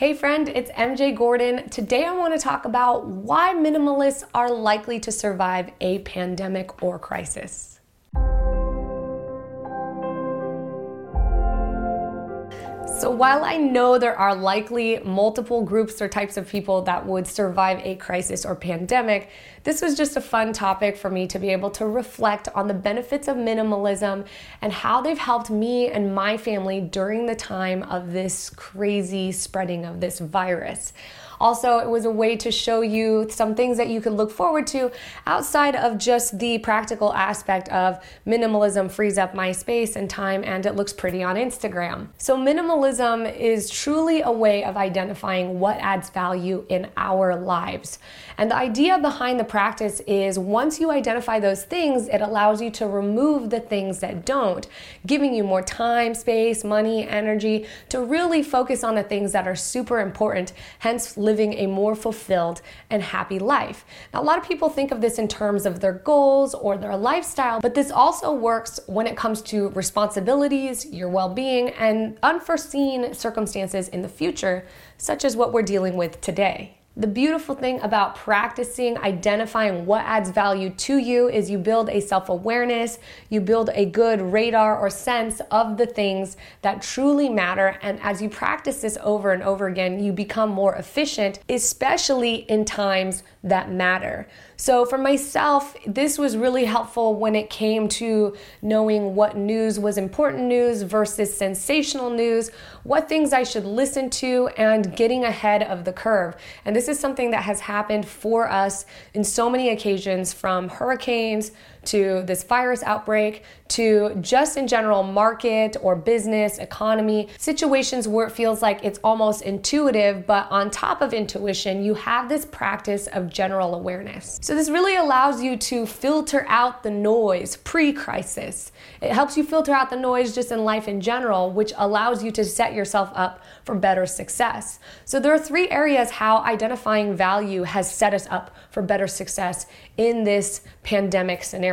Hey friend, it's MJ Gordon. Today I want to talk about why minimalists are likely to survive a pandemic or crisis. So, while I know there are likely multiple groups or types of people that would survive a crisis or pandemic, this was just a fun topic for me to be able to reflect on the benefits of minimalism and how they've helped me and my family during the time of this crazy spreading of this virus. Also, it was a way to show you some things that you could look forward to outside of just the practical aspect of minimalism frees up my space and time and it looks pretty on Instagram. So, minimalism is truly a way of identifying what adds value in our lives. And the idea behind the practice is once you identify those things, it allows you to remove the things that don't, giving you more time, space, money, energy to really focus on the things that are super important, hence a more fulfilled and happy life. Now, a lot of people think of this in terms of their goals or their lifestyle, but this also works when it comes to responsibilities, your well being, and unforeseen circumstances in the future, such as what we're dealing with today. The beautiful thing about practicing identifying what adds value to you is you build a self awareness, you build a good radar or sense of the things that truly matter. And as you practice this over and over again, you become more efficient, especially in times that matter. So, for myself, this was really helpful when it came to knowing what news was important news versus sensational news, what things I should listen to, and getting ahead of the curve. And this is something that has happened for us in so many occasions from hurricanes to this virus outbreak to just in general market or business, economy, situations where it feels like it's almost intuitive, but on top of intuition, you have this practice of general awareness. So this really allows you to filter out the noise pre crisis. It helps you filter out the noise just in life in general, which allows you to set yourself up for better success. So there are three areas how identifying value has set us up for better success in this pandemic scenario.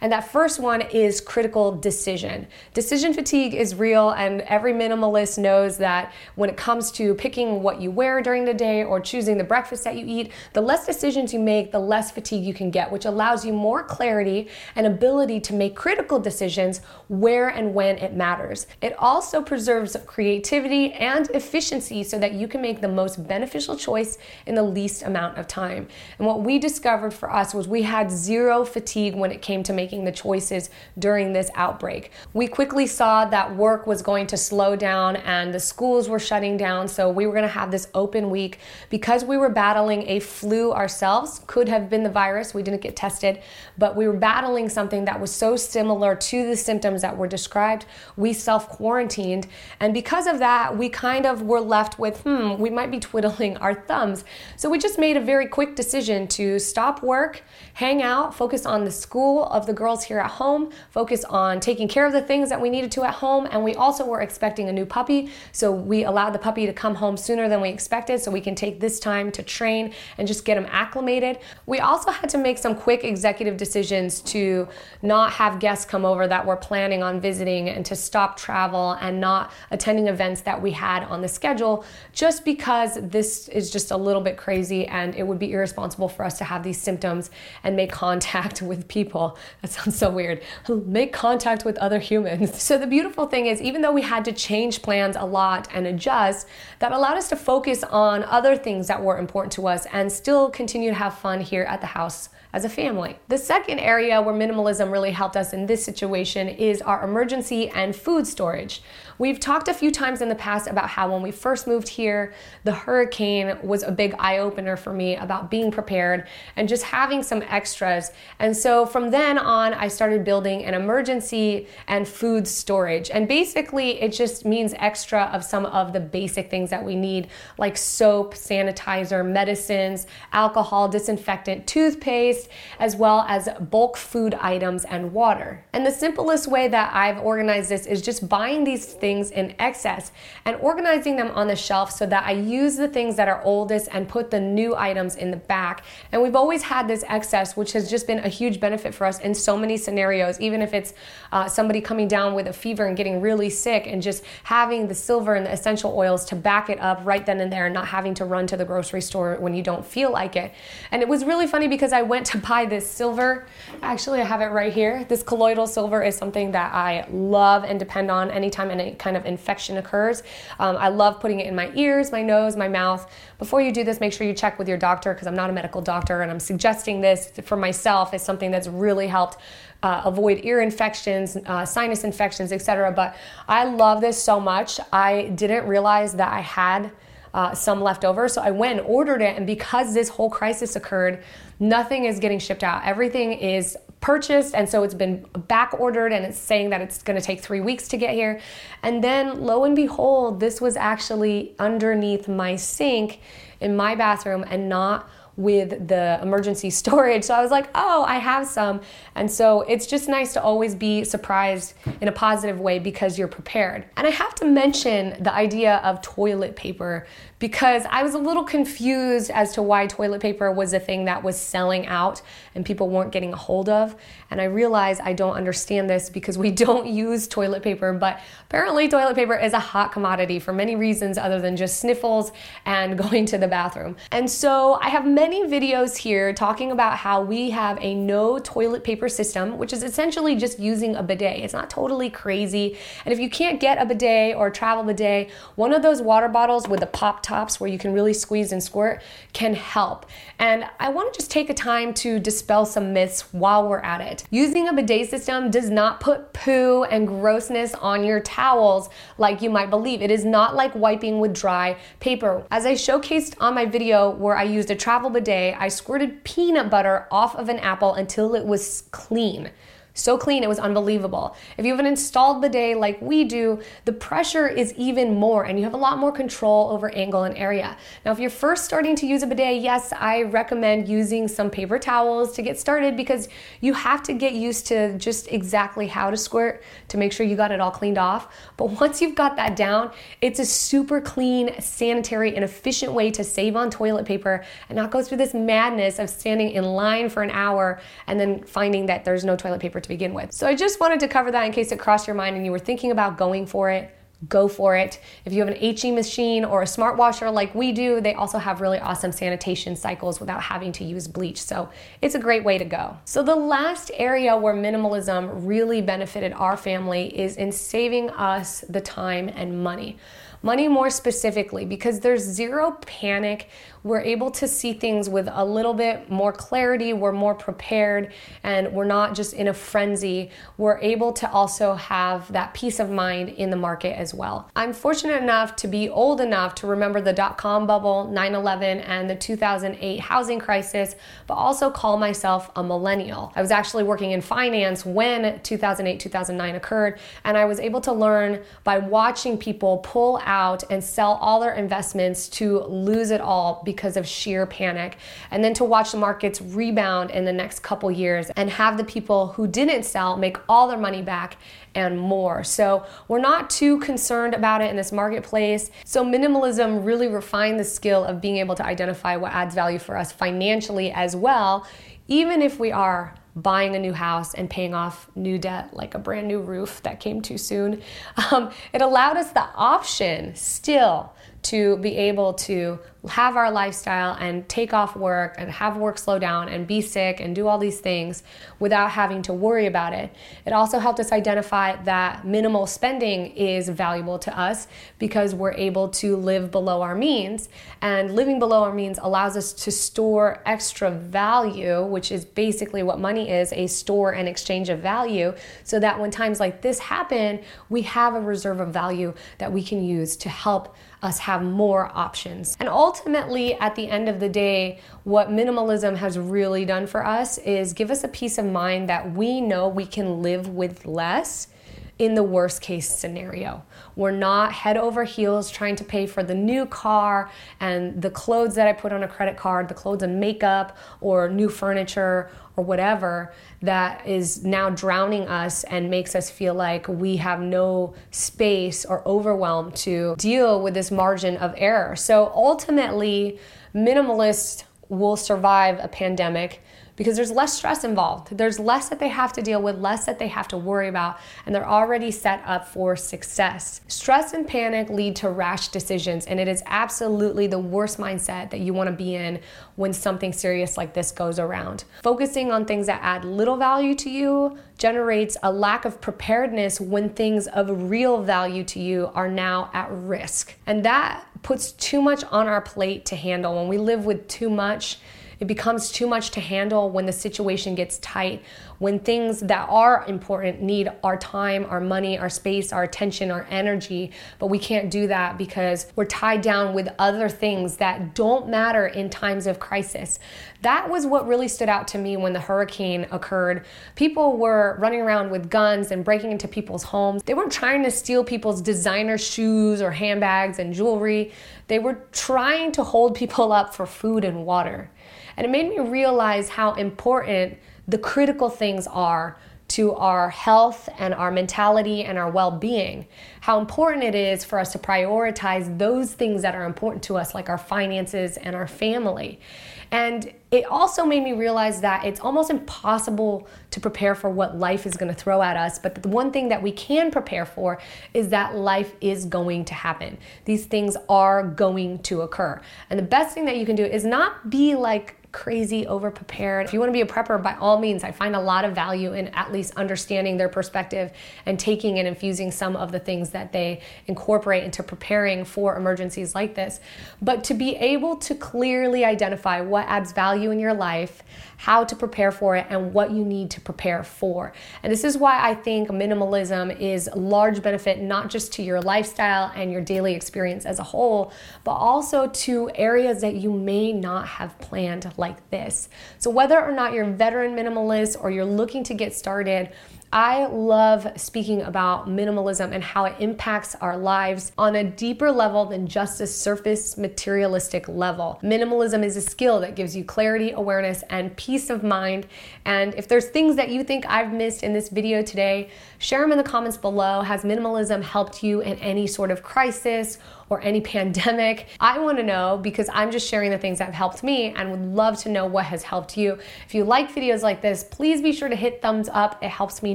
And that first one is critical decision. Decision fatigue is real, and every minimalist knows that when it comes to picking what you wear during the day or choosing the breakfast that you eat, the less decisions you make, the less fatigue you can get, which allows you more clarity and ability to make critical decisions where and when it matters. It also preserves creativity and efficiency so that you can make the most beneficial choice in the least amount of time. And what we discovered for us was we had zero fatigue when it came to making the choices during this outbreak. We quickly saw that work was going to slow down and the schools were shutting down, so we were going to have this open week because we were battling a flu ourselves. Could have been the virus, we didn't get tested, but we were battling something that was so similar to the symptoms that were described. We self quarantined, and because of that, we kind of were left with, hmm, we might be twiddling our thumbs. So we just made a very quick decision to stop work, hang out, focus on the school of the girls here at home, focus on taking care of the things that we needed to at home, and we also were expecting a new puppy, so we allowed the puppy to come home sooner than we expected so we can take this time to train and just get him acclimated. We also had to make some quick executive decisions to not have guests come over that we're planning on visiting and to stop travel and not attending events that we had on the schedule just because this is just a little bit crazy and it would be irresponsible for us to have these symptoms and make contact with people. That sounds so weird. Make contact with other humans. So the beautiful thing is, even though we had to change plans a lot and adjust, that allowed us to focus on other things that were important to us and still continue to have fun here at the house as a family. The second area where minimalism really helped us in this situation is our emergency and food storage. We've talked a few times in the past about how when we first moved here, the hurricane was a big eye opener for me about being prepared and just having some extras. And so from then on, I started building an emergency and food storage. And basically, it just means extra of some of the basic things that we need, like soap, sanitizer, medicines, alcohol, disinfectant, toothpaste, as well as bulk food items and water. And the simplest way that I've organized this is just buying these things things in excess and organizing them on the shelf so that I use the things that are oldest and put the new items in the back. And we've always had this excess, which has just been a huge benefit for us in so many scenarios, even if it's uh, somebody coming down with a fever and getting really sick, and just having the silver and the essential oils to back it up right then and there, and not having to run to the grocery store when you don't feel like it. And it was really funny because I went to buy this silver. Actually, I have it right here. This colloidal silver is something that I love and depend on anytime any kind of infection occurs. Um, I love putting it in my ears, my nose, my mouth. Before you do this, make sure you check with your doctor because I'm not a medical doctor and I'm suggesting this for myself as something that's really helped uh, avoid ear infections, uh, sinus infections, etc. But I love this so much. I didn't realize that I had uh, some left over. So I went and ordered it. And because this whole crisis occurred, nothing is getting shipped out. Everything is purchased. And so it's been back ordered and it's saying that it's going to take three weeks to get here. And then lo and behold, this was actually underneath my sink in my bathroom and not with the emergency storage. So I was like, oh, I have some. And so it's just nice to always be surprised in a positive way because you're prepared. And I have to mention the idea of toilet paper because I was a little confused as to why toilet paper was a thing that was selling out and people weren't getting a hold of. And I realized I don't understand this because we don't use toilet paper, but apparently toilet paper is a hot commodity for many reasons other than just sniffles and going to the bathroom. And so I have many videos here talking about how we have a no toilet paper system, which is essentially just using a bidet. It's not totally crazy. And if you can't get a bidet or travel bidet, one of those water bottles with a pop tops where you can really squeeze and squirt can help. And I want to just take a time to dispel some myths while we're at it. Using a bidet system does not put poo and grossness on your towels like you might believe. It is not like wiping with dry paper. As I showcased on my video where I used a travel bidet, I squirted peanut butter off of an apple until it was clean. So clean, it was unbelievable. If you have an installed the bidet like we do, the pressure is even more and you have a lot more control over angle and area. Now, if you're first starting to use a bidet, yes, I recommend using some paper towels to get started because you have to get used to just exactly how to squirt to make sure you got it all cleaned off. But once you've got that down, it's a super clean, sanitary, and efficient way to save on toilet paper and not go through this madness of standing in line for an hour and then finding that there's no toilet paper to begin with. So I just wanted to cover that in case it crossed your mind and you were thinking about going for it go for it. If you have an HE machine or a smart washer like we do, they also have really awesome sanitation cycles without having to use bleach. So it's a great way to go. So the last area where minimalism really benefited our family is in saving us the time and money. Money more specifically, because there's zero panic. We're able to see things with a little bit more clarity. We're more prepared and we're not just in a frenzy. We're able to also have that peace of mind in the market as well. I'm fortunate enough to be old enough to remember the dot com bubble, 9 11, and the 2008 housing crisis, but also call myself a millennial. I was actually working in finance when 2008 2009 occurred, and I was able to learn by watching people pull out and sell all their investments to lose it all because of sheer panic. And then to watch the markets rebound in the next couple years and have the people who didn't sell make all their money back and more. So we're not too concerned about it in this marketplace. So minimalism really refined the skill of being able to identify what adds value for us financially as well, even if we are buying a new house and paying off new debt like a brand new roof that came too soon. Um, it allowed us the option still to be able to have our lifestyle and take off work and have work slow down and be sick and do all these things without having to worry about it. It also helped us identify that minimal spending is valuable to us because we're able to live below our means. And living below our means allows us to store extra value, which is basically what money is a store and exchange of value, so that when times like this happen, we have a reserve of value that we can use to help us have more options. And ultimately, at the end of the day, what minimalism has really done for us is give us a peace of mind that we know we can live with less in the worst case scenario. We're not head over heels trying to pay for the new car and the clothes that I put on a credit card, the clothes and makeup, or new furniture, or whatever that is now drowning us and makes us feel like we have no space or overwhelm to deal with this margin of error. So ultimately, minimalists will survive a pandemic because there's less stress involved. There's less that they have to deal with, less that they have to worry about, and they're already set up for success. Stress and panic lead to rash decisions, and it is absolutely the worst mindset that you want to be in when something serious like this goes around. Focusing on things that add little value to you generates a lack of preparedness when things of real value to you are now at risk. And that puts too much on our plate to handle. When we live with too much, it becomes too much to handle when the situation gets tight, when things that are important need our time, our money, our space, our attention, our energy, but we can't do that because we're tied down with other things that don't matter in times of crisis. That was what really stood out to me when the hurricane occurred. People were running around with guns and breaking into people's homes. They weren't trying to steal people's designer shoes or handbags and jewelry. They were trying to hold people up for food and water. And it made me realize how important the critical things are to our health and our mentality and our well being. How important it is for us to prioritize those things that are important to us, like our finances and our family. And it also made me realize that it's almost impossible to prepare for what life is going to throw at us. But the one thing that we can prepare for is that life is going to happen. These things are going to occur. And the best thing that you can do is not be like, crazy over prepared. If you want to be a prepper, by all means, I find a lot of value in at least understanding their perspective and taking and infusing some of the things that they incorporate into preparing for emergencies like this. But to be able to clearly identify what adds value in your life, how to prepare for it, and what you need to prepare for. And this is why I think minimalism is a large benefit not just to your lifestyle and your daily experience as a whole, but also to areas that you may not have planned like this. So, whether or not you're a veteran minimalist or you're looking to get started, I love speaking about minimalism and how it impacts our lives on a deeper level than just a surface materialistic level. Minimalism is a skill that gives you clarity, awareness, and peace of mind. And if there's things that you think I've missed in this video today, share them in the comments below. Has minimalism helped you in any sort of crisis or any pandemic? I want to know because I'm just sharing the things that have helped me and would love to know what has helped you. If you like videos like this, please be sure to hit thumbs up. It helps me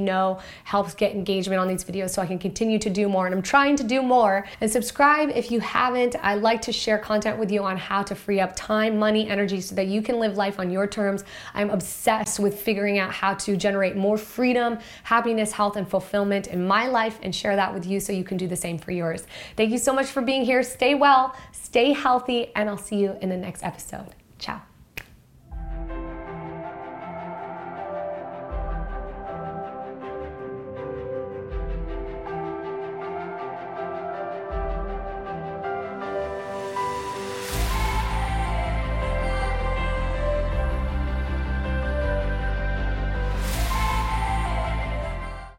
know, helps get engagement on these videos so I can continue to do more. And I'm trying to do more. And subscribe if you haven't. I like to share content with you on how to free up time, money, energy so that you can live life on your terms. I'm obsessed with figuring out how to generate more freedom, happiness, health, and fulfillment in my life and share that with you so you can do the same for yours. Thank you so much for being here. Stay well, stay healthy, and I'll see you in the next episode. Ciao.